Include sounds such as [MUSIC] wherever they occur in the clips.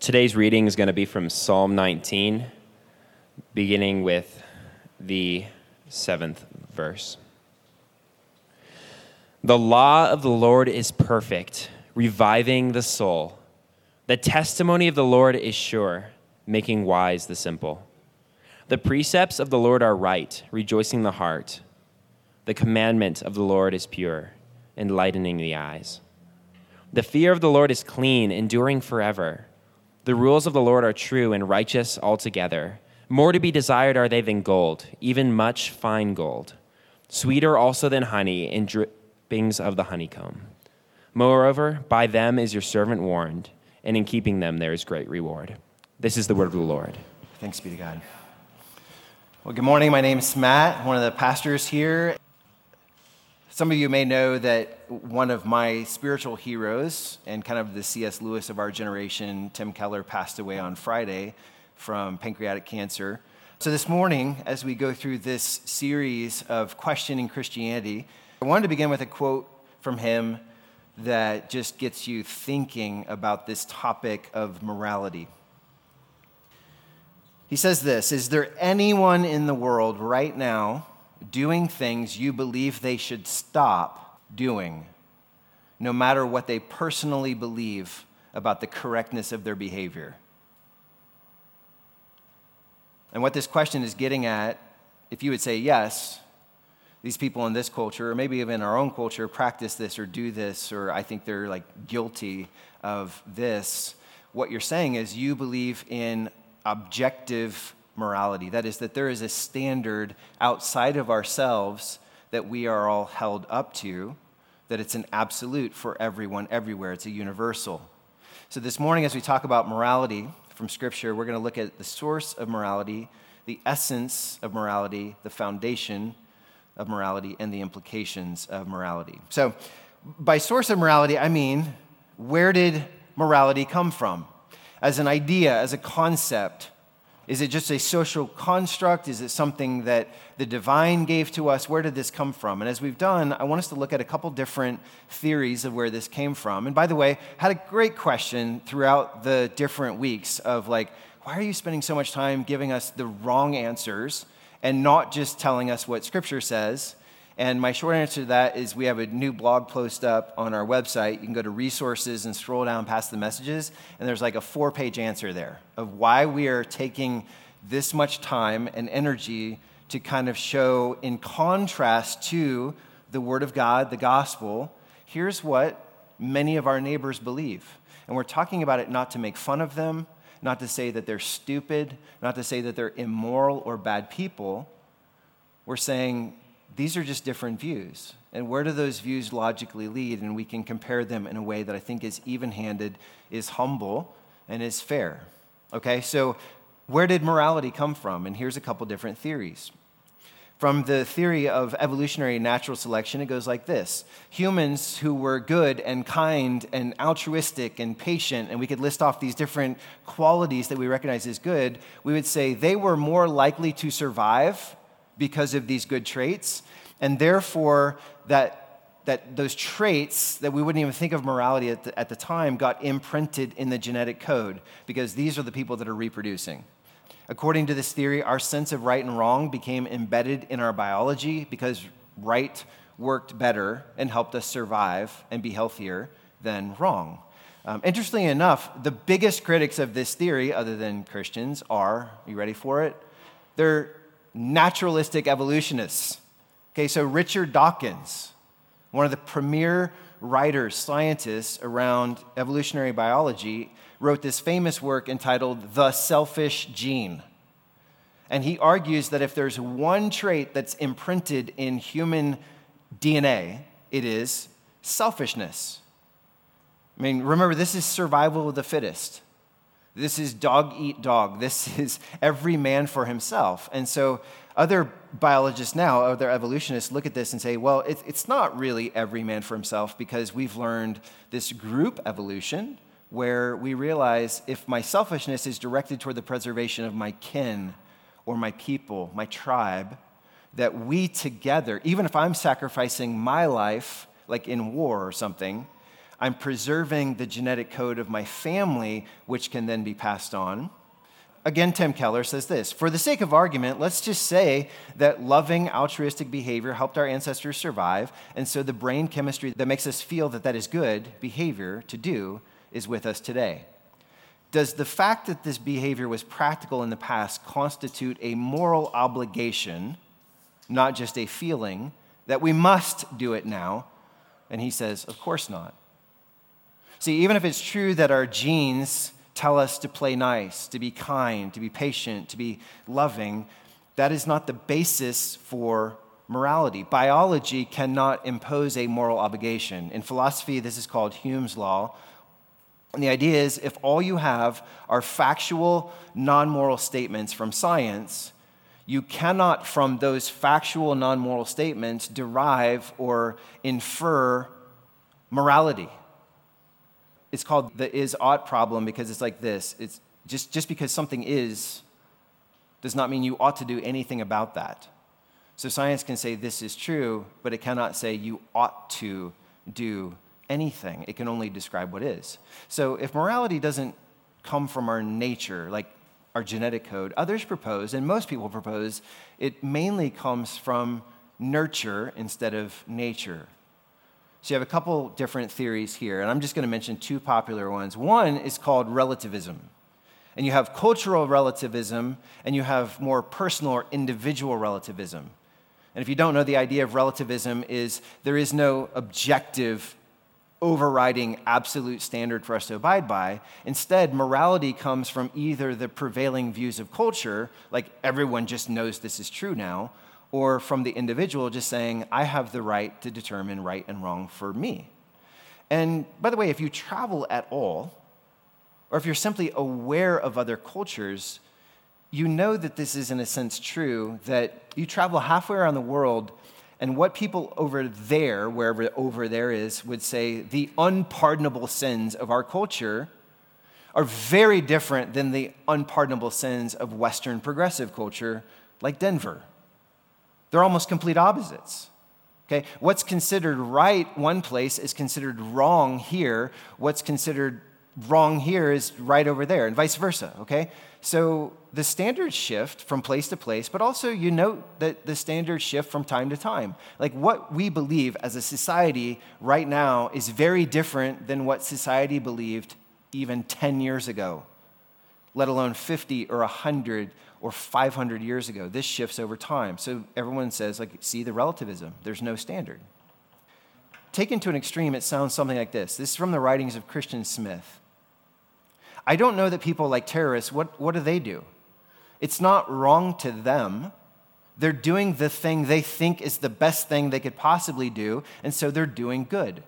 Today's reading is going to be from Psalm 19, beginning with the seventh verse. The law of the Lord is perfect, reviving the soul. The testimony of the Lord is sure, making wise the simple. The precepts of the Lord are right, rejoicing the heart. The commandment of the Lord is pure, enlightening the eyes. The fear of the Lord is clean, enduring forever. The rules of the Lord are true and righteous altogether. More to be desired are they than gold, even much fine gold. Sweeter also than honey and drippings of the honeycomb. Moreover, by them is your servant warned, and in keeping them there is great reward. This is the word of the Lord. Thanks be to God. Well, good morning. My name is Matt, one of the pastors here. Some of you may know that one of my spiritual heroes and kind of the C.S. Lewis of our generation, Tim Keller, passed away on Friday from pancreatic cancer. So, this morning, as we go through this series of questioning Christianity, I wanted to begin with a quote from him that just gets you thinking about this topic of morality. He says this Is there anyone in the world right now doing things you believe they should stop doing, no matter what they personally believe about the correctness of their behavior. And what this question is getting at, if you would say yes, these people in this culture, or maybe even our own culture, practice this or do this, or I think they're like guilty of this. What you're saying is you believe in objective morality. That is, that there is a standard outside of ourselves that we are all held up to, that it's an absolute for everyone, everywhere. It's a universal. So, this morning, as we talk about morality from Scripture, we're going to look at the source of morality, the essence of morality, the foundation of morality, and the implications of morality. So, by source of morality, I mean, where did morality come from? As an idea, as a concept, is it just a social construct? Is it something that the divine gave to us? Where did this come from? And as we've done, I want us to look at a couple different theories of where this came from. And by the way, had a great question throughout the different weeks of like, why are you spending so much time giving us the wrong answers and not just telling us what Scripture says? And my short answer to that is we have a new blog post up on our website. You can go to resources and scroll down past the messages, and there's like a four page answer there of why we are taking this much time and energy to kind of show, in contrast to the Word of God, the gospel, here's what many of our neighbors believe. And we're talking about it not to make fun of them, not to say that they're stupid, not to say that they're immoral or bad people. We're saying these are just different views. And where do those views logically lead? And we can compare them in a way that I think is even handed, is humble, and is fair. Okay, so where did morality come from? And here's a couple different theories. From the theory of evolutionary natural selection, it goes like this Humans who were good and kind and altruistic and patient, and we could list off these different qualities that we recognize as good, we would say they were more likely to survive because of these good traits, and therefore that, that those traits that we wouldn't even think of morality at the, at the time got imprinted in the genetic code because these are the people that are reproducing. According to this theory, our sense of right and wrong became embedded in our biology because right worked better and helped us survive and be healthier than wrong. Um, interestingly enough, the biggest critics of this theory, other than Christians, are, you ready for it? They're naturalistic evolutionists. Okay, so Richard Dawkins, one of the premier writers, scientists around evolutionary biology, wrote this famous work entitled The Selfish Gene. And he argues that if there's one trait that's imprinted in human DNA, it is selfishness. I mean, remember, this is survival of the fittest. This is dog eat dog. This [LAUGHS] is every man for himself. And so other biologists now, other evolutionists look at this and say, well, it, it's not really every man for himself because we've learned this group evolution where we realize if my selfishness is directed toward the preservation of my kin or my people, my tribe, that we together, even if I'm sacrificing my life, like in war or something, I'm preserving the genetic code of my family, which can then be passed on. Again, Tim Keller says this For the sake of argument, let's just say that loving altruistic behavior helped our ancestors survive, and so the brain chemistry that makes us feel that that is good behavior to do is with us today. Does the fact that this behavior was practical in the past constitute a moral obligation, not just a feeling, that we must do it now? And he says, Of course not. See, even if it's true that our genes tell us to play nice, to be kind, to be patient, to be loving, that is not the basis for morality. Biology cannot impose a moral obligation. In philosophy, this is called Hume's law. And the idea is if all you have are factual, non moral statements from science, you cannot, from those factual, non moral statements, derive or infer morality. It's called the is ought problem because it's like this it's just, just because something is does not mean you ought to do anything about that. So science can say this is true, but it cannot say you ought to do anything. It can only describe what is. So if morality doesn't come from our nature, like our genetic code, others propose, and most people propose, it mainly comes from nurture instead of nature. So you have a couple different theories here, and I'm just going to mention two popular ones. One is called relativism. And you have cultural relativism, and you have more personal or individual relativism. And if you don't know, the idea of relativism is there is no objective overriding absolute standard for us to abide by. Instead, morality comes from either the prevailing views of culture, like everyone just knows this is true now, or from the individual just saying, I have the right to determine right and wrong for me. And by the way, if you travel at all, or if you're simply aware of other cultures, you know that this is, in a sense, true that you travel halfway around the world and what people over there, wherever over there is, would say the unpardonable sins of our culture are very different than the unpardonable sins of Western progressive culture like Denver. They're almost complete opposites. Okay? What's considered right one place is considered wrong here. What's considered wrong here is right over there, and vice versa. Okay? So the standards shift from place to place, but also you note that the standards shift from time to time. Like what we believe as a society right now is very different than what society believed even 10 years ago, let alone 50 or 100 or 500 years ago. This shifts over time. So everyone says, like, see the relativism, there's no standard. Taken to an extreme, it sounds something like this. This is from the writings of Christian Smith. I don't know that people like terrorists, what, what do they do? It's not wrong to them. They're doing the thing they think is the best thing they could possibly do, and so they're doing good.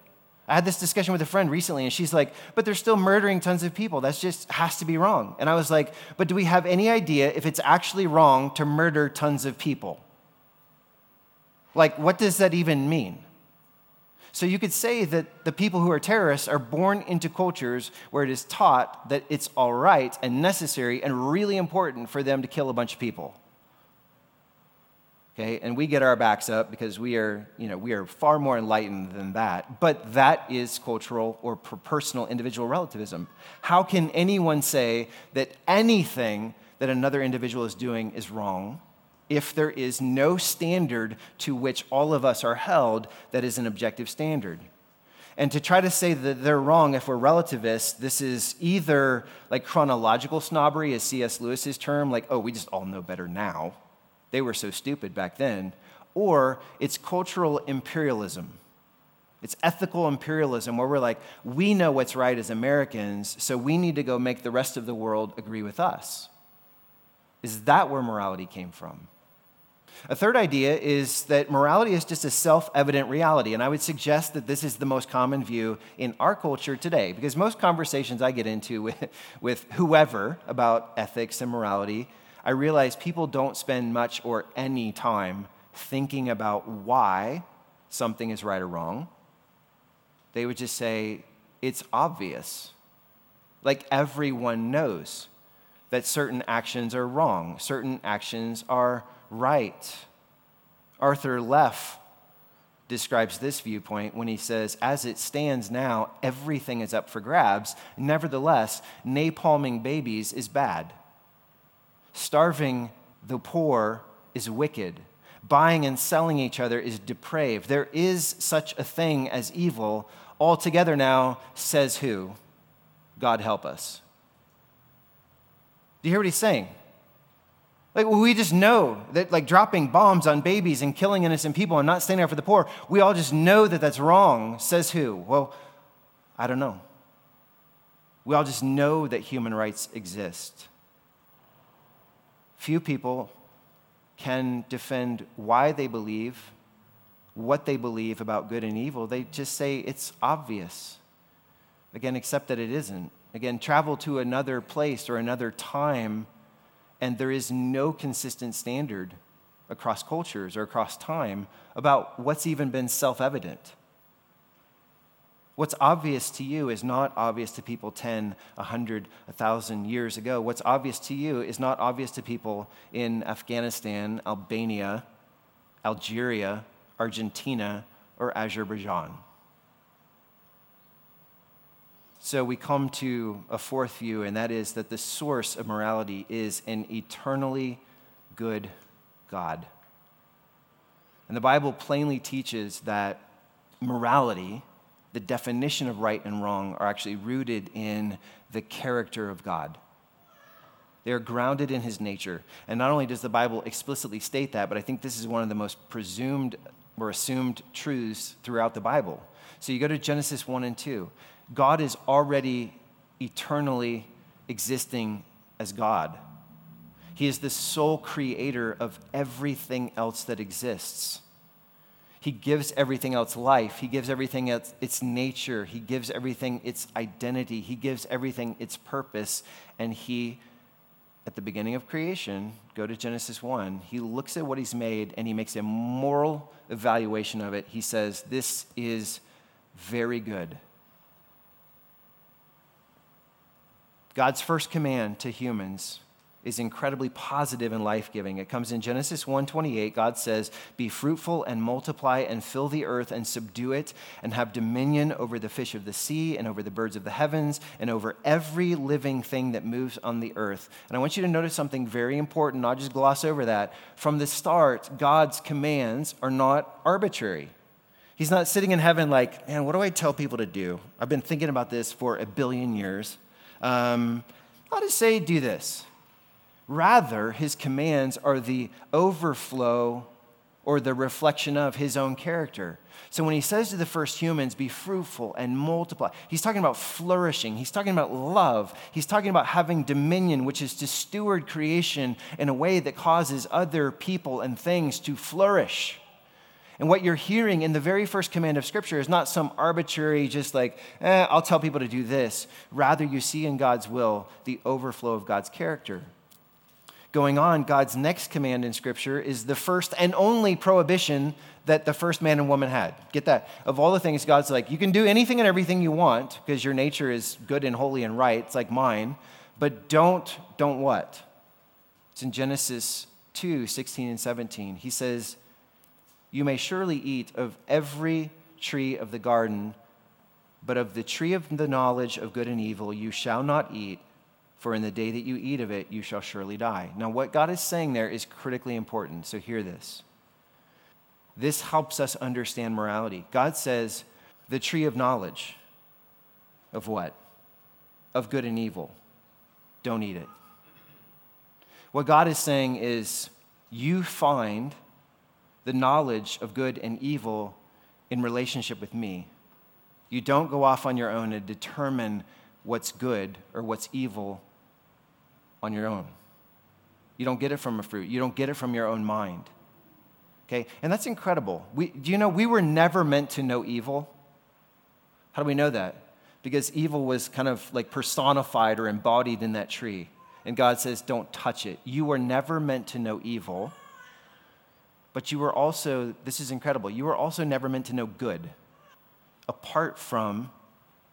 I had this discussion with a friend recently, and she's like, but they're still murdering tons of people. That just has to be wrong. And I was like, but do we have any idea if it's actually wrong to murder tons of people? Like, what does that even mean? So you could say that the people who are terrorists are born into cultures where it is taught that it's all right and necessary and really important for them to kill a bunch of people. Okay, and we get our backs up because we are, you know, we are far more enlightened than that. But that is cultural or personal individual relativism. How can anyone say that anything that another individual is doing is wrong if there is no standard to which all of us are held that is an objective standard. And to try to say that they're wrong if we're relativists, this is either like chronological snobbery, as C.S. Lewis's term, like, oh, we just all know better now. They were so stupid back then. Or it's cultural imperialism. It's ethical imperialism where we're like, we know what's right as Americans, so we need to go make the rest of the world agree with us. Is that where morality came from? A third idea is that morality is just a self evident reality. And I would suggest that this is the most common view in our culture today, because most conversations I get into with, with whoever about ethics and morality, I realize people don't spend much or any time thinking about why something is right or wrong. They would just say, it's obvious. Like everyone knows that certain actions are wrong, certain actions are right. Arthur Leff describes this viewpoint when he says, As it stands now, everything is up for grabs. Nevertheless, napalming babies is bad. Starving the poor is wicked. Buying and selling each other is depraved. There is such a thing as evil. Altogether now, says who? God help us. Do you hear what he's saying? Like, we just know that, like, dropping bombs on babies and killing innocent people and not standing up for the poor, we all just know that that's wrong. Says who? Well, I don't know. We all just know that human rights exist. Few people can defend why they believe, what they believe about good and evil. They just say it's obvious. Again, except that it isn't. Again, travel to another place or another time and there is no consistent standard across cultures or across time about what's even been self evident. What's obvious to you is not obvious to people 10, 100, 1,000 years ago. What's obvious to you is not obvious to people in Afghanistan, Albania, Algeria, Argentina, or Azerbaijan. So we come to a fourth view, and that is that the source of morality is an eternally good God. And the Bible plainly teaches that morality, the definition of right and wrong, are actually rooted in the character of God. They are grounded in his nature. And not only does the Bible explicitly state that, but I think this is one of the most presumed or assumed truths throughout the Bible. So you go to Genesis 1 and 2. God is already eternally existing as God. He is the sole creator of everything else that exists. He gives everything else life. He gives everything else its nature. He gives everything its identity. He gives everything its purpose. And He, at the beginning of creation, go to Genesis 1, He looks at what He's made and He makes a moral evaluation of it. He says, This is very good. God's first command to humans is incredibly positive and life-giving. It comes in Genesis 1:28. God says, "Be fruitful and multiply and fill the earth and subdue it and have dominion over the fish of the sea and over the birds of the heavens and over every living thing that moves on the earth." And I want you to notice something very important, not just gloss over that. From the start, God's commands are not arbitrary. He's not sitting in heaven like, "Man, what do I tell people to do? I've been thinking about this for a billion years." Um, I'll just say, do this. Rather, his commands are the overflow or the reflection of his own character. So when he says to the first humans, be fruitful and multiply, he's talking about flourishing. He's talking about love. He's talking about having dominion, which is to steward creation in a way that causes other people and things to flourish. And what you're hearing in the very first command of Scripture is not some arbitrary, just like, eh, I'll tell people to do this. Rather, you see in God's will the overflow of God's character. Going on, God's next command in Scripture is the first and only prohibition that the first man and woman had. Get that? Of all the things, God's like, you can do anything and everything you want because your nature is good and holy and right. It's like mine. But don't, don't what? It's in Genesis 2 16 and 17. He says, you may surely eat of every tree of the garden, but of the tree of the knowledge of good and evil you shall not eat, for in the day that you eat of it, you shall surely die. Now, what God is saying there is critically important, so hear this. This helps us understand morality. God says, the tree of knowledge of what? Of good and evil. Don't eat it. What God is saying is, you find the knowledge of good and evil in relationship with me. You don't go off on your own and determine what's good or what's evil on your own. You don't get it from a fruit, you don't get it from your own mind. Okay? And that's incredible. We, do you know we were never meant to know evil? How do we know that? Because evil was kind of like personified or embodied in that tree. And God says, don't touch it. You were never meant to know evil but you were also, this is incredible, you were also never meant to know good apart from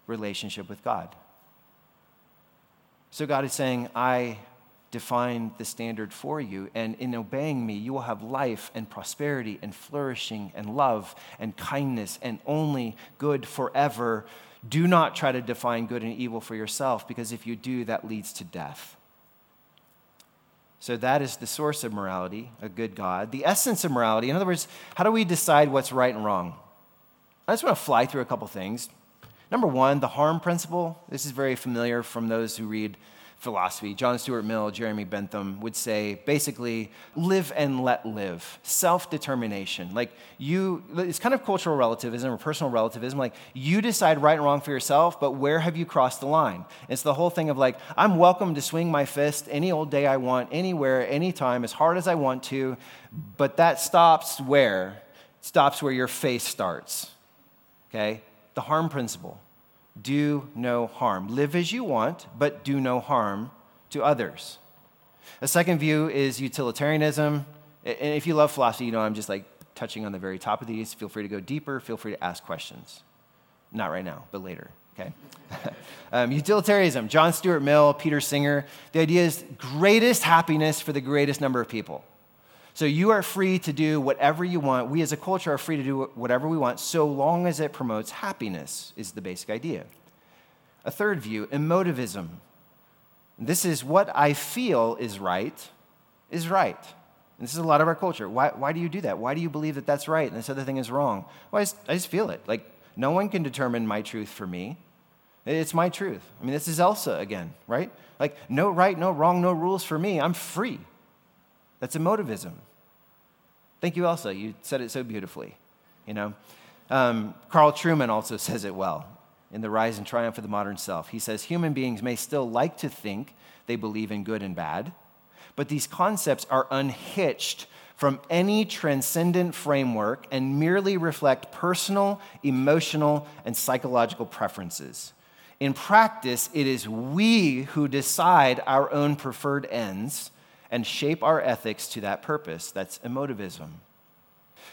relationship with God. So God is saying, I define the standard for you. And in obeying me, you will have life and prosperity and flourishing and love and kindness and only good forever. Do not try to define good and evil for yourself, because if you do, that leads to death. So, that is the source of morality, a good God. The essence of morality, in other words, how do we decide what's right and wrong? I just want to fly through a couple things. Number one, the harm principle. This is very familiar from those who read philosophy. John Stuart Mill, Jeremy Bentham would say basically, live and let live, self determination. Like you, it's kind of cultural relativism or personal relativism. Like you decide right and wrong for yourself, but where have you crossed the line? It's the whole thing of like, I'm welcome to swing my fist any old day I want, anywhere, anytime, as hard as I want to, but that stops where? It stops where your face starts. Okay? The harm principle do no harm. Live as you want, but do no harm to others. A second view is utilitarianism. And if you love philosophy, you know I'm just like touching on the very top of these. Feel free to go deeper. Feel free to ask questions. Not right now, but later, okay? [LAUGHS] um, utilitarianism, John Stuart Mill, Peter Singer. The idea is greatest happiness for the greatest number of people. So you are free to do whatever you want. We as a culture are free to do whatever we want so long as it promotes happiness, is the basic idea. A third view, emotivism. This is what I feel is right, is right. And this is a lot of our culture. Why, why do you do that? Why do you believe that that's right and this other thing is wrong? Well, I just, I just feel it. Like, no one can determine my truth for me. It's my truth. I mean, this is Elsa again, right? Like, no right, no wrong, no rules for me. I'm free. That's emotivism. Thank you, Elsa. You said it so beautifully. You know, um, Carl Trueman also says it well in The Rise and Triumph of the Modern Self. He says human beings may still like to think they believe in good and bad, but these concepts are unhitched from any transcendent framework and merely reflect personal, emotional, and psychological preferences. In practice, it is we who decide our own preferred ends and shape our ethics to that purpose. That's emotivism.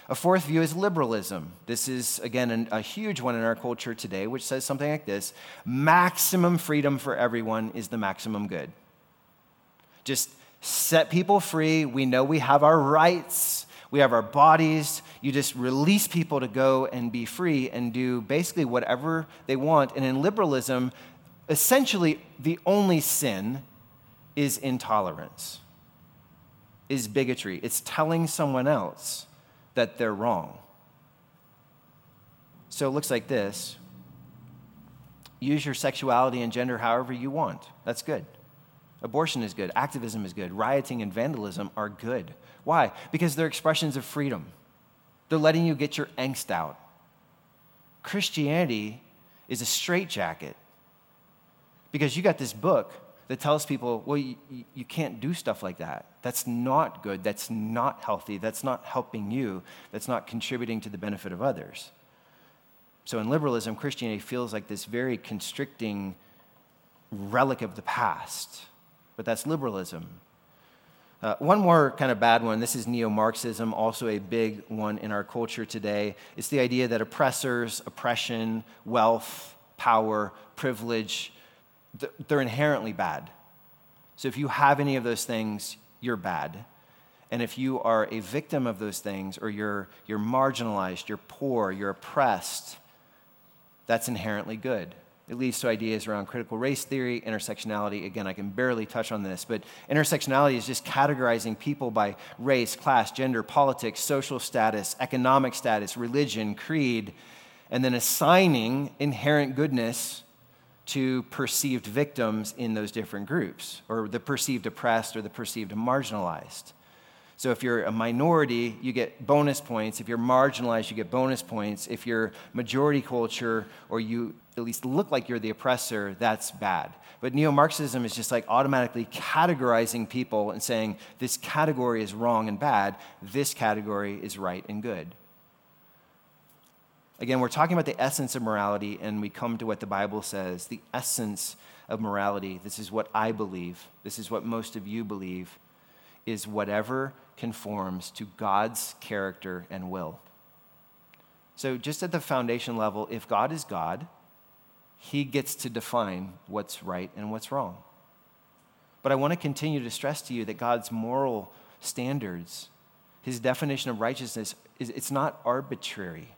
A fourth view is liberalism. This is, again, an, a huge one in our culture today, which says something like this maximum freedom for everyone is the maximum good. Just set people free. We know we have our rights, we have our bodies. You just release people to go and be free and do basically whatever they want. And in liberalism, essentially, the only sin is intolerance is bigotry. It's telling someone else that they're wrong. So it looks like this use your sexuality and gender however you want. That's good. Abortion is good. Activism is good. Rioting and vandalism are good. Why? Because they're expressions of freedom. They're letting you get your angst out. Christianity is a straitjacket because you got this book that tells people, well, you, you can't do stuff like that. That's not good. That's not healthy. That's not helping you. That's not contributing to the benefit of others. So in liberalism, Christianity feels like this very constricting relic of the past. But that's liberalism. Uh, one more kind of bad one this is neo Marxism, also a big one in our culture today. It's the idea that oppressors, oppression, wealth, power, privilege, they're inherently bad. So if you have any of those things, you're bad. And if you are a victim of those things, or you're, you're marginalized, you're poor, you're oppressed, that's inherently good. It leads to ideas around critical race theory, intersectionality. Again, I can barely touch on this, but intersectionality is just categorizing people by race, class, gender, politics, social status, economic status, religion, creed, and then assigning inherent goodness to perceived victims in those different groups, or the perceived oppressed or the perceived marginalized. So if you're a minority, you get bonus points. If you're marginalized, you get bonus points. If you're majority culture or you at least look like you're the oppressor, that's bad. But neo Marxism is just like automatically categorizing people and saying this category is wrong and bad, this category is right and good. Again, we're talking about the essence of morality, and we come to what the Bible says the essence of morality. This is what I believe, this is what most of you believe, is whatever conforms to God's character and will. So, just at the foundation level, if God is God, he gets to define what's right and what's wrong. But I want to continue to stress to you that God's moral standards, his definition of righteousness, is, it's not arbitrary.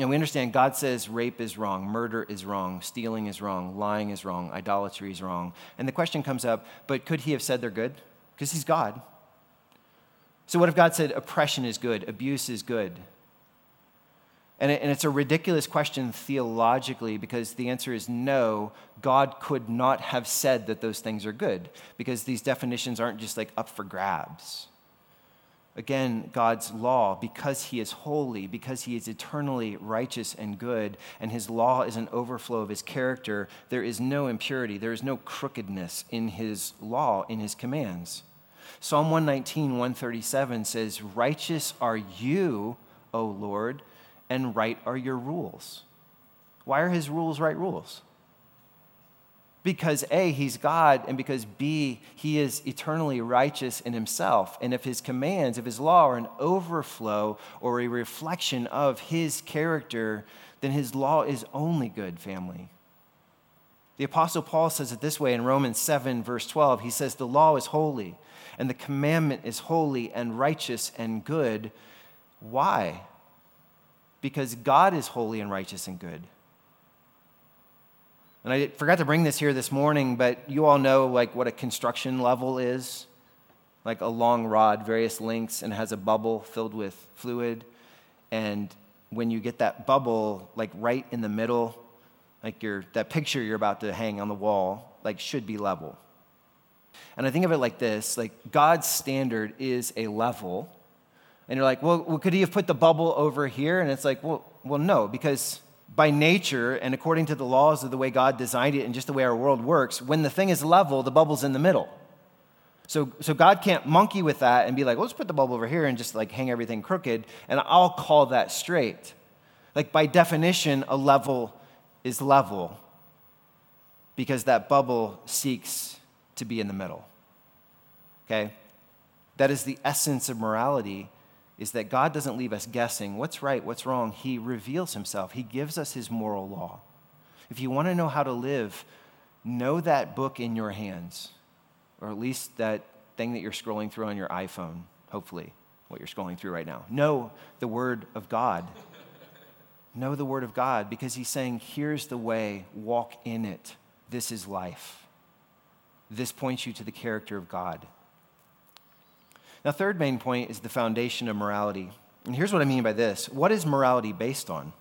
And we understand God says rape is wrong, murder is wrong, stealing is wrong, lying is wrong, idolatry is wrong. And the question comes up but could he have said they're good? Because he's God. So, what if God said oppression is good, abuse is good? And, and it's a ridiculous question theologically because the answer is no, God could not have said that those things are good because these definitions aren't just like up for grabs. Again, God's law, because He is holy, because He is eternally righteous and good, and His law is an overflow of His character, there is no impurity, there is no crookedness in His law, in His commands. Psalm 119, 137 says, Righteous are you, O Lord, and right are your rules. Why are His rules right rules? Because A, he's God, and because B, he is eternally righteous in himself. And if his commands, if his law are an overflow or a reflection of his character, then his law is only good, family. The Apostle Paul says it this way in Romans 7, verse 12. He says, The law is holy, and the commandment is holy and righteous and good. Why? Because God is holy and righteous and good. And I forgot to bring this here this morning, but you all know like what a construction level is. Like a long rod, various lengths, and has a bubble filled with fluid. And when you get that bubble, like right in the middle, like your, that picture you're about to hang on the wall, like should be level. And I think of it like this like God's standard is a level. And you're like, well, could he have put the bubble over here? And it's like, well, well, no, because by nature and according to the laws of the way God designed it and just the way our world works, when the thing is level, the bubble's in the middle. So, so God can't monkey with that and be like, well, let's put the bubble over here and just like hang everything crooked, and I'll call that straight. Like by definition, a level is level because that bubble seeks to be in the middle. Okay? That is the essence of morality is that God doesn't leave us guessing what's right, what's wrong. He reveals himself, He gives us His moral law. If you want to know how to live, know that book in your hands, or at least that thing that you're scrolling through on your iPhone, hopefully, what you're scrolling through right now. Know the Word of God. know the Word of God because He's saying, here's the way, walk in it. This is life. This points you to the character of God. Now, third main point is the foundation of morality. And here's what I mean by this what is morality based on?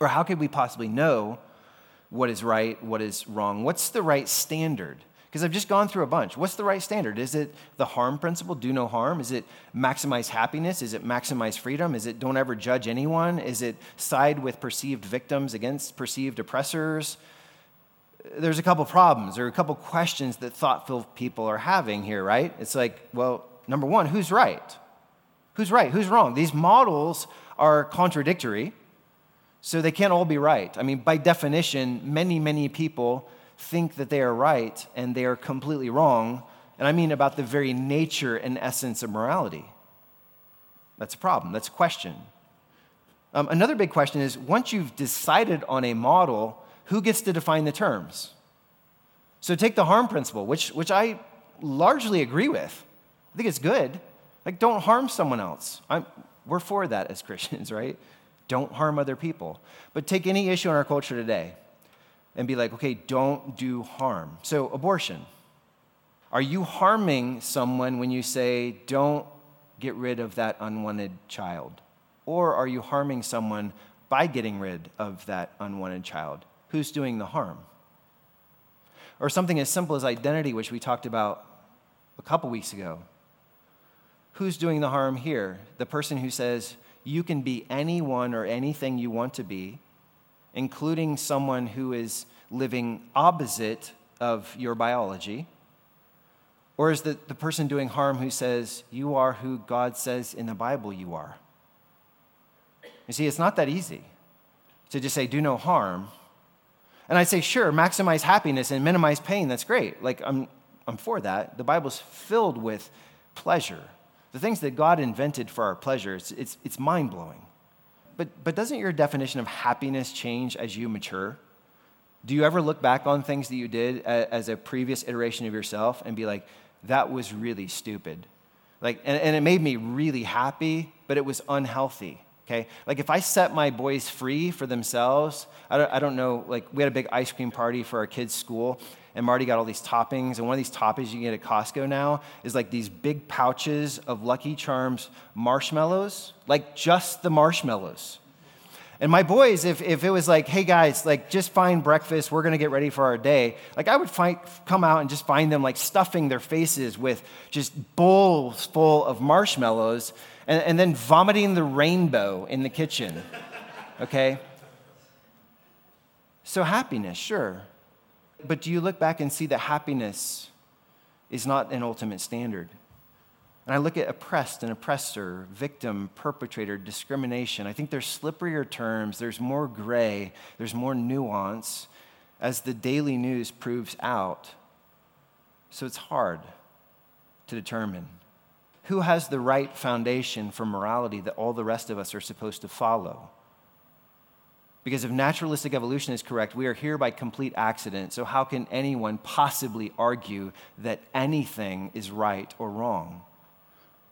Or how could we possibly know what is right, what is wrong? What's the right standard? Because I've just gone through a bunch. What's the right standard? Is it the harm principle, do no harm? Is it maximize happiness? Is it maximize freedom? Is it don't ever judge anyone? Is it side with perceived victims against perceived oppressors? There's a couple problems or a couple questions that thoughtful people are having here, right? It's like, well, number one, who's right? Who's right? Who's wrong? These models are contradictory, so they can't all be right. I mean, by definition, many, many people think that they are right and they are completely wrong. And I mean about the very nature and essence of morality. That's a problem. That's a question. Um, another big question is once you've decided on a model, who gets to define the terms? So take the harm principle, which, which I largely agree with. I think it's good. Like, don't harm someone else. I'm, we're for that as [LAUGHS] Christians, right? Don't harm other people. But take any issue in our culture today and be like, okay, don't do harm. So, abortion. Are you harming someone when you say, don't get rid of that unwanted child? Or are you harming someone by getting rid of that unwanted child? Who's doing the harm? Or something as simple as identity, which we talked about a couple weeks ago who's doing the harm here? The person who says, you can be anyone or anything you want to be, including someone who is living opposite of your biology? Or is the, the person doing harm who says, You are who God says in the Bible you are? You see, it's not that easy to just say, Do no harm. And I say, Sure, maximize happiness and minimize pain. That's great. Like, I'm, I'm for that. The Bible's filled with pleasure the things that God invented for our pleasure, it's, it's, it's mind blowing. But, but doesn't your definition of happiness change as you mature? Do you ever look back on things that you did as a previous iteration of yourself and be like, that was really stupid? Like, and, and it made me really happy, but it was unhealthy. Okay? Like if I set my boys free for themselves, I don't, I don't know, like we had a big ice cream party for our kids' school, and Marty got all these toppings. And one of these toppings you can get at Costco now is like these big pouches of Lucky Charms marshmallows, like just the marshmallows. And my boys, if, if it was like, hey guys, like just find breakfast, we're gonna get ready for our day, like I would find, come out and just find them like stuffing their faces with just bowls full of marshmallows and, and then vomiting the rainbow in the kitchen, okay? So happiness, sure. But do you look back and see that happiness is not an ultimate standard? And I look at oppressed and oppressor, victim, perpetrator, discrimination. I think there's slipperier terms, there's more gray, there's more nuance as the daily news proves out. So it's hard to determine who has the right foundation for morality that all the rest of us are supposed to follow. Because if naturalistic evolution is correct, we are here by complete accident. So, how can anyone possibly argue that anything is right or wrong?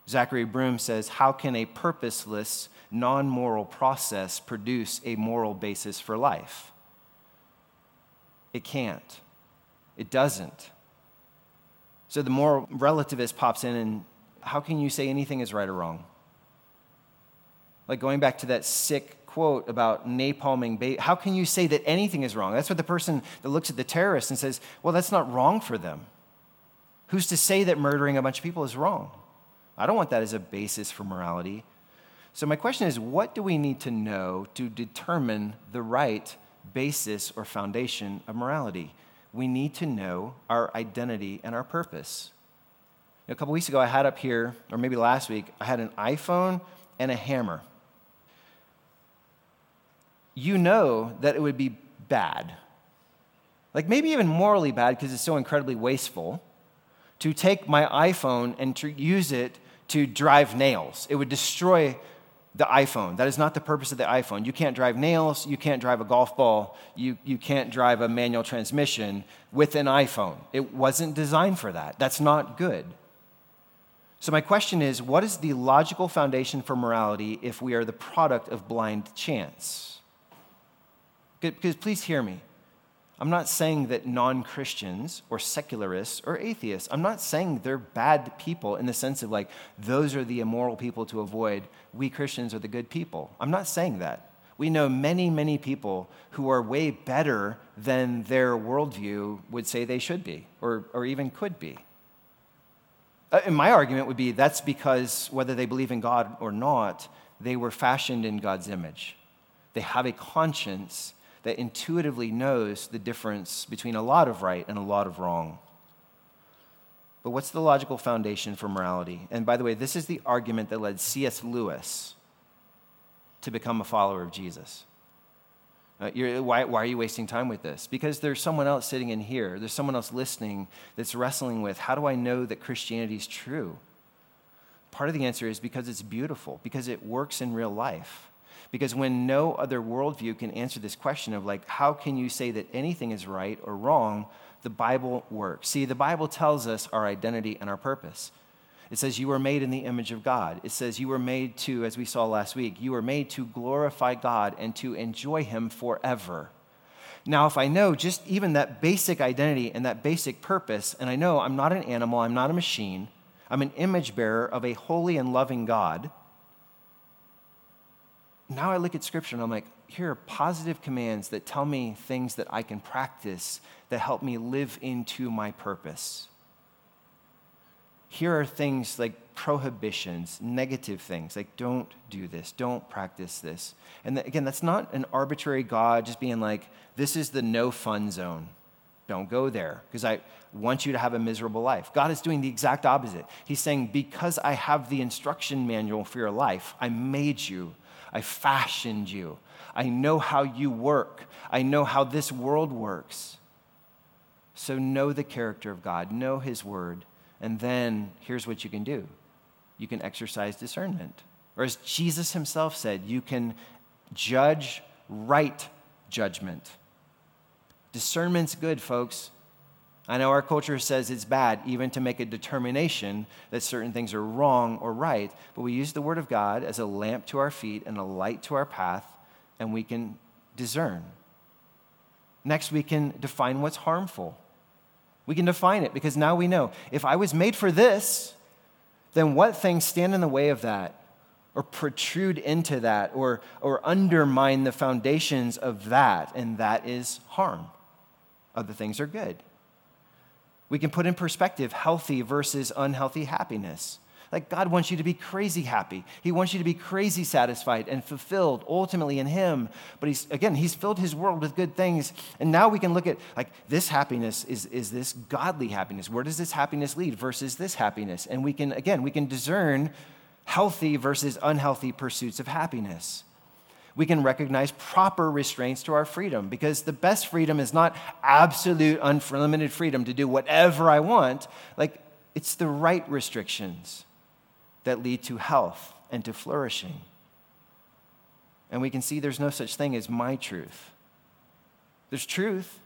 Zachary Broom says, How can a purposeless, non moral process produce a moral basis for life? It can't. It doesn't. So the moral relativist pops in and how can you say anything is right or wrong? Like going back to that sick quote about napalming baby, how can you say that anything is wrong? That's what the person that looks at the terrorist and says, well, that's not wrong for them. Who's to say that murdering a bunch of people is wrong? I don't want that as a basis for morality. So, my question is what do we need to know to determine the right basis or foundation of morality? We need to know our identity and our purpose. A couple weeks ago, I had up here, or maybe last week, I had an iPhone and a hammer. You know that it would be bad, like maybe even morally bad because it's so incredibly wasteful, to take my iPhone and to use it to drive nails. It would destroy the iPhone. That is not the purpose of the iPhone. You can't drive nails, you can't drive a golf ball, you, you can't drive a manual transmission with an iPhone. It wasn't designed for that. That's not good. So, my question is what is the logical foundation for morality if we are the product of blind chance? Because please hear me. I'm not saying that non Christians or secularists or atheists, I'm not saying they're bad people in the sense of like, those are the immoral people to avoid. We Christians are the good people. I'm not saying that. We know many, many people who are way better than their worldview would say they should be or, or even could be. Uh, and my argument would be that's because whether they believe in God or not, they were fashioned in God's image. They have a conscience that intuitively knows the difference between a lot of right and a lot of wrong. But what's the logical foundation for morality? And by the way, this is the argument that led C.S. Lewis to become a follower of Jesus. Uh, why, why are you wasting time with this? Because there's someone else sitting in here, there's someone else listening that's wrestling with how do I know that Christianity is true? Part of the answer is because it's beautiful, because it works in real life. Because when no other worldview can answer this question of, like, how can you say that anything is right or wrong, the Bible works. See, the Bible tells us our identity and our purpose. It says, You were made in the image of God. It says, You were made to, as we saw last week, you were made to glorify God and to enjoy Him forever. Now, if I know just even that basic identity and that basic purpose, and I know I'm not an animal, I'm not a machine, I'm an image bearer of a holy and loving God now I look at scripture and I'm like, here are positive commands that tell me things that I can practice that help me live into my purpose. Here are things like prohibitions, negative things, like don't do this, don't practice this. And again, that's not an arbitrary God just being like, this is the no fun zone. Don't go there because I want you to have a miserable life. God is doing the exact opposite. He's saying, because I have the instruction manual for your life, I made you I fashioned you. I know how you work. I know how this world works. So know the character of God, know His word, and then here's what you can do you can exercise discernment. Or as Jesus Himself said, you can judge right judgment. Discernment's good, folks. I know our culture says it's bad even to make a determination that certain things are wrong or right, but we use the Word of God as a lamp to our feet and a light to our path, and we can discern. Next, we can define what's harmful. We can define it because now we know if I was made for this, then what things stand in the way of that or protrude into that or, or undermine the foundations of that? And that is harm. Other things are good. We can put in perspective healthy versus unhealthy happiness. Like God wants you to be crazy happy. He wants you to be crazy satisfied and fulfilled ultimately in Him. But He's, again, He's filled His world with good things. And now we can look at like this happiness is, is this godly happiness. Where does this happiness lead versus this happiness? And we can, again, we can discern healthy versus unhealthy pursuits of happiness we can recognize proper restraints to our freedom because the best freedom is not absolute, unlimited freedom to do whatever I want. Like, it's the right restrictions that lead to health and to flourishing. And we can see there's no such thing as my truth. There's truth,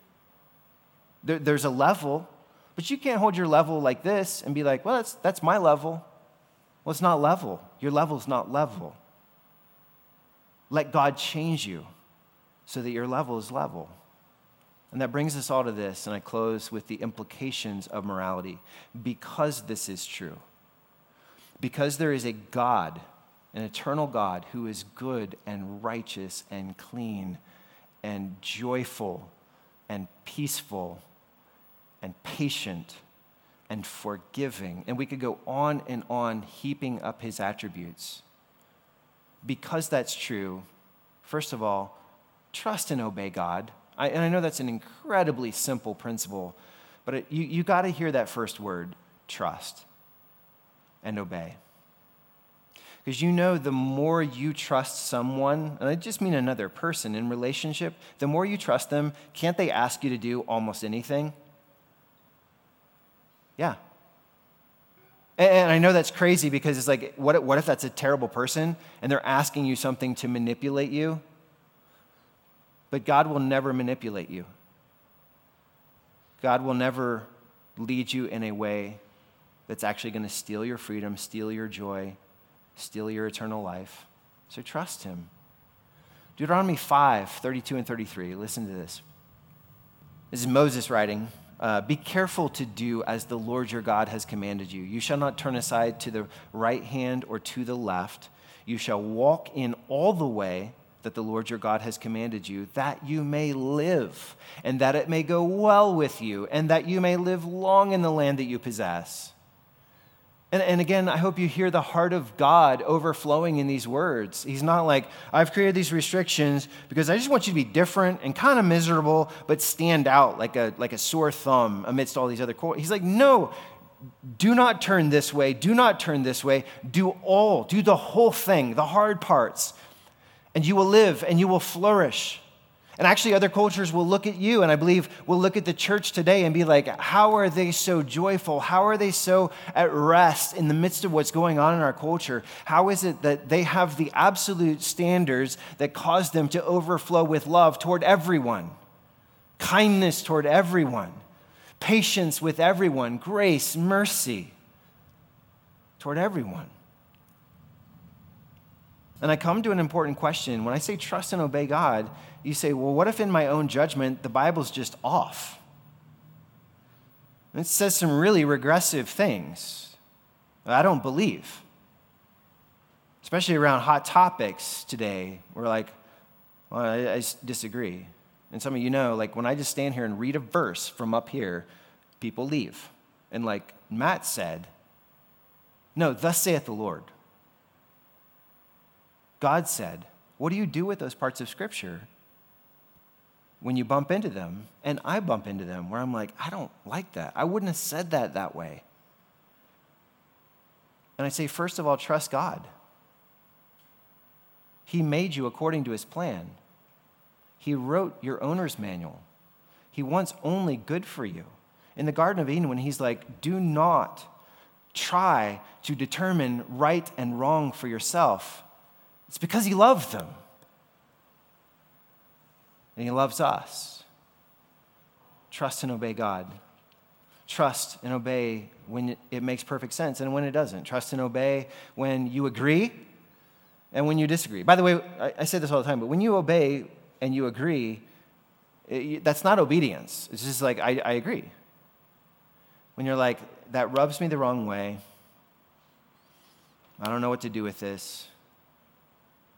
there, there's a level, but you can't hold your level like this and be like, well, that's, that's my level. Well, it's not level. Your level's not level. Let God change you so that your level is level. And that brings us all to this, and I close with the implications of morality. Because this is true, because there is a God, an eternal God, who is good and righteous and clean and joyful and peaceful and patient and forgiving. And we could go on and on heaping up his attributes because that's true, first of all, trust and obey God. I, and I know that's an incredibly simple principle, but it, you, you got to hear that first word trust and obey. Because you know, the more you trust someone, and I just mean another person in relationship, the more you trust them, can't they ask you to do almost anything? Yeah, and I know that's crazy because it's like, what, what if that's a terrible person and they're asking you something to manipulate you? But God will never manipulate you. God will never lead you in a way that's actually going to steal your freedom, steal your joy, steal your eternal life. So trust Him. Deuteronomy 5 32 and 33. Listen to this. This is Moses writing. Uh, be careful to do as the Lord your God has commanded you. You shall not turn aside to the right hand or to the left. You shall walk in all the way that the Lord your God has commanded you, that you may live, and that it may go well with you, and that you may live long in the land that you possess. And, and again, I hope you hear the heart of God overflowing in these words. He's not like, I've created these restrictions because I just want you to be different and kind of miserable, but stand out like a, like a sore thumb amidst all these other. Co-. He's like, no, do not turn this way. Do not turn this way. Do all, do the whole thing, the hard parts, and you will live and you will flourish. And actually, other cultures will look at you, and I believe will look at the church today and be like, how are they so joyful? How are they so at rest in the midst of what's going on in our culture? How is it that they have the absolute standards that cause them to overflow with love toward everyone, kindness toward everyone, patience with everyone, grace, mercy toward everyone? And I come to an important question. When I say trust and obey God, you say, well, what if in my own judgment the Bible's just off? It says some really regressive things I don't believe. Especially around hot topics today. We're like, well, I, I disagree. And some of you know, like when I just stand here and read a verse from up here, people leave. And like Matt said, no, thus saith the Lord. God said, what do you do with those parts of Scripture? when you bump into them, and I bump into them, where I'm like, I don't like that. I wouldn't have said that that way. And I say, first of all, trust God. He made you according to his plan. He wrote your owner's manual. He wants only good for you. In the Garden of Eden, when he's like, do not try to determine right and wrong for yourself, it's because he loved them and He loves us. trust and obey God. Trust and obey when it makes perfect sense and when it doesn't. Trust and obey when you agree and when you disagree. By the way, I, say this all the time, but when you obey and you agree, that's not obedience. It's just like, I, I agree. When you're like, that rubs me the wrong way, I don't know what to do with this,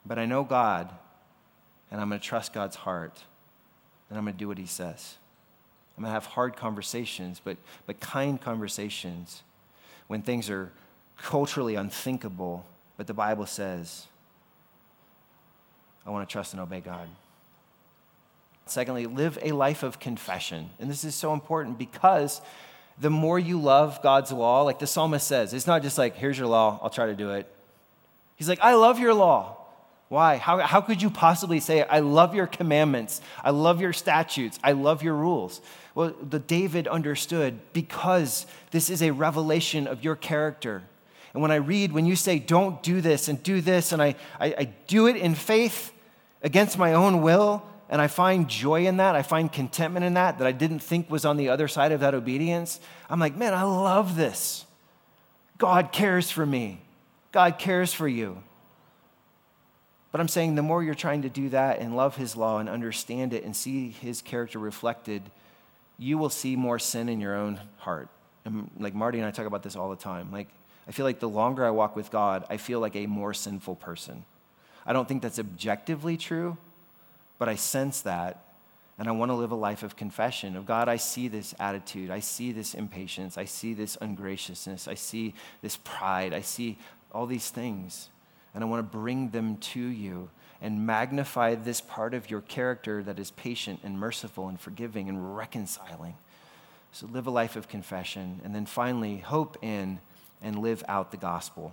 but I know God, and I'm going to trust God's heart, and I'm going to do what He says. I'm going to have hard conversations, but, but kind conversations when things are culturally unthinkable, but the Bible says, I want to trust and obey God. Secondly, live a life of confession. And this is so important because the more you love God's law, like the psalmist says, it's not just like, here's your law, I'll try to do it. He's like, I love your law. Why? How, how could you possibly say, I love your commandments, I love your statutes, I love your rules? Well, the David understood because this is a revelation of your character. And when I read, when you say, don't do this and do this, and I, I, I do it in faith against my own will, and I find joy in that. I find contentment in that that I didn't think was on the other side of that obedience. I'm like, man, I love this. God cares for me. God cares for you. But I'm saying the more you're trying to do that and love his law and understand it and see his character reflected, you will see more sin in your own heart. And like Marty and I talk about this all the time. Like, I feel like the longer I walk with God, I feel like a more sinful person. I don't think that's objectively true, but I sense that. And I want to live a life of confession of God, I see this attitude. I see this impatience. I see this ungraciousness. I see this pride. I see all these things. And I want to bring them to you and magnify this part of your character that is patient and merciful and forgiving and reconciling. So live a life of confession. And then finally, hope in and live out the gospel.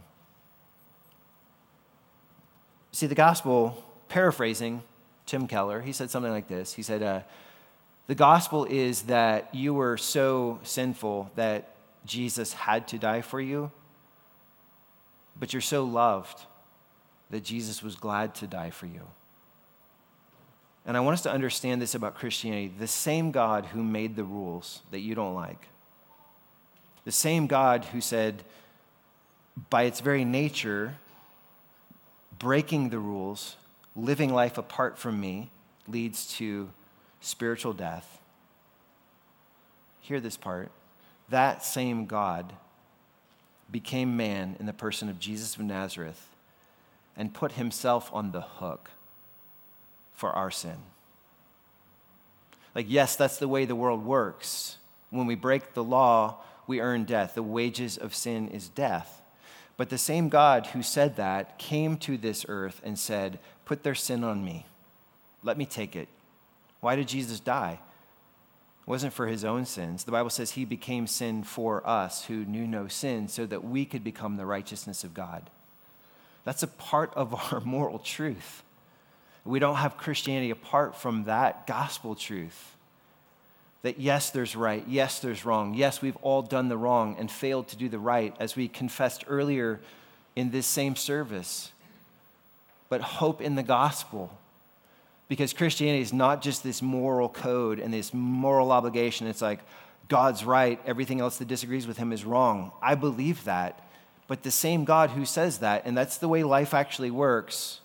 See, the gospel, paraphrasing, Tim Keller, he said something like this. He said, uh, The gospel is that you were so sinful that Jesus had to die for you, but you're so loved that Jesus was glad to die for you. And I want us to understand this about Christianity the same God who made the rules that you don't like, the same God who said, by its very nature, breaking the rules living life apart from me leads to spiritual death. Hear this part. That same God became man in the person of Jesus of Nazareth and put himself on the hook for our sin. Like, yes, that's the way the world works. When we break the law, we earn death. The wages of sin is death. But the same God who said that came to this earth and said, Put their sin on me. Let me take it. Why did Jesus die? It wasn't for his own sins. The Bible says he became sin for us who knew no sin so that we could become the righteousness of God. That's a part of [LAUGHS] our moral truth. We don't have Christianity apart from that gospel truth that yes, there's right, yes, there's wrong, yes, we've all done the wrong and failed to do the right, as we confessed earlier in this same service. But hope in the gospel. Because Christianity is not just this moral code and this moral obligation. It's like, God's right, everything else that disagrees with him is wrong. I believe that. But the same God who says that, and that's the way life actually works,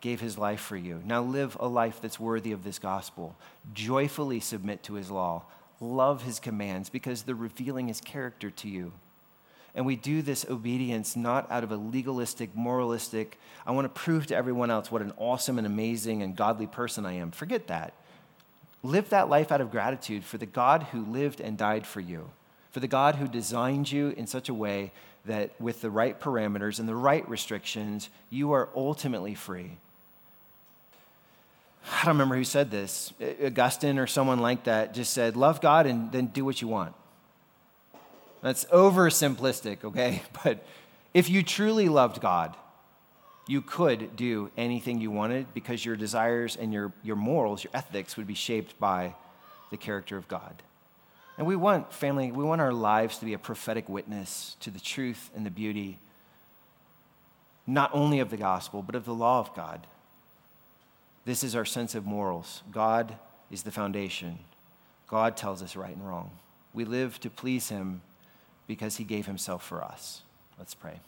gave his life for you. Now live a life that's worthy of this gospel. Joyfully submit to his law. Love his commands because they're revealing his character to you. And we do this obedience not out of a legalistic, moralistic, I want to prove to everyone else what an awesome and amazing and godly person I am. Forget that. Live that life out of gratitude for the God who lived and died for you, for the God who designed you in such a way that with the right parameters and the right restrictions, you are ultimately free I don't remember who said this. Augustine or someone like that just said, Love God and then do what you want. That's oversimplistic, okay? [LAUGHS] But if you truly loved God, you could do anything you wanted because your desires and your, your morals, your ethics would be shaped by the character of God. And we want, family, we want our lives to be a prophetic witness to the truth and the beauty, not only of the gospel, but of the law of God. This is our sense of morals. God is the foundation. God tells us right and wrong. We live to please him because he gave himself for us. Let's pray.